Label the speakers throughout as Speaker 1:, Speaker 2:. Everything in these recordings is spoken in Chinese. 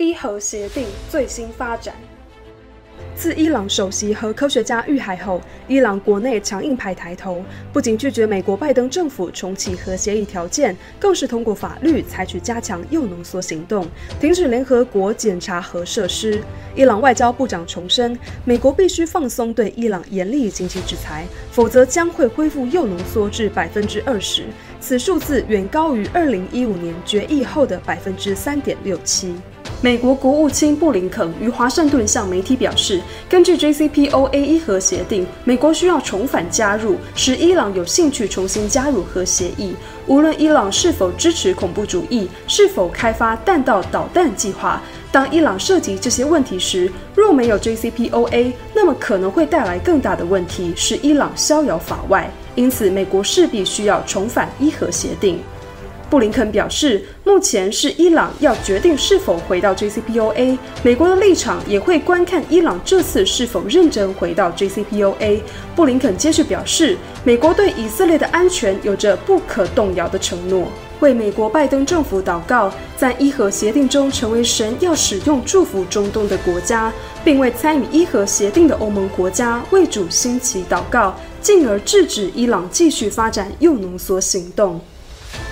Speaker 1: 伊核协定最新发展。
Speaker 2: 自伊朗首席核科学家遇害后，伊朗国内强硬派抬头，不仅拒绝美国拜登政府重启核协议条件，更是通过法律采取加强铀浓缩行动，停止联合国检查核设施。伊朗外交部长重申，美国必须放松对伊朗严厉经济制裁，否则将会恢复铀浓缩至百分之二十，此数字远高于二零一五年决议后的百分之三点六七。美国国务卿布林肯于华盛顿向媒体表示，根据 JCPOA 伊核协定，美国需要重返加入，使伊朗有兴趣重新加入核协议。无论伊朗是否支持恐怖主义，是否开发弹道导弹计划，当伊朗涉及这些问题时，若没有 JCPOA，那么可能会带来更大的问题，使伊朗逍遥法外。因此，美国势必需要重返伊核协定。布林肯表示，目前是伊朗要决定是否回到 JCPOA，美国的立场也会观看伊朗这次是否认真回到 JCPOA。布林肯接着表示，美国对以色列的安全有着不可动摇的承诺，为美国拜登政府祷告，在伊核协定中成为神要使用祝福中东的国家，并为参与伊核协定的欧盟国家为主兴起祷告，进而制止伊朗继续发展铀浓缩行动。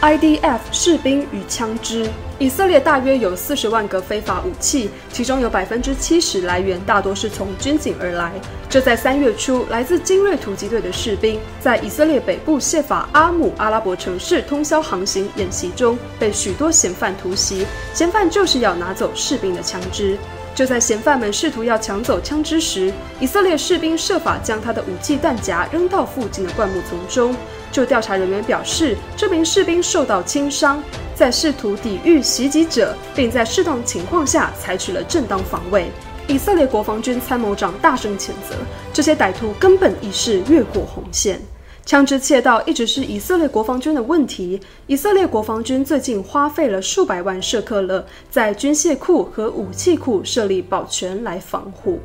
Speaker 2: IDF 士兵与枪支，以色列大约有四十万个非法武器，其中有百分之七十来源大多是从军警而来。这在三月初，来自精锐突击队的士兵在以色列北部谢法阿姆阿拉伯城市通宵航行演习中，被许多嫌犯突袭，嫌犯就是要拿走士兵的枪支。就在嫌犯们试图要抢走枪支时，以色列士兵设法将他的武器弹夹扔到附近的灌木丛中。就调查人员表示，这名士兵受到轻伤，在试图抵御袭击者，并在适当情况下采取了正当防卫。以色列国防军参谋长大声谴责，这些歹徒根本已是越过红线。枪支窃盗一直是以色列国防军的问题。以色列国防军最近花费了数百万舍克勒，在军械库和武器库设立保全来防护。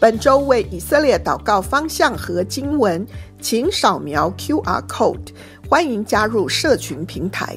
Speaker 3: 本周为以色列祷告方向和经文，请扫描 QR code，欢迎加入社群平台。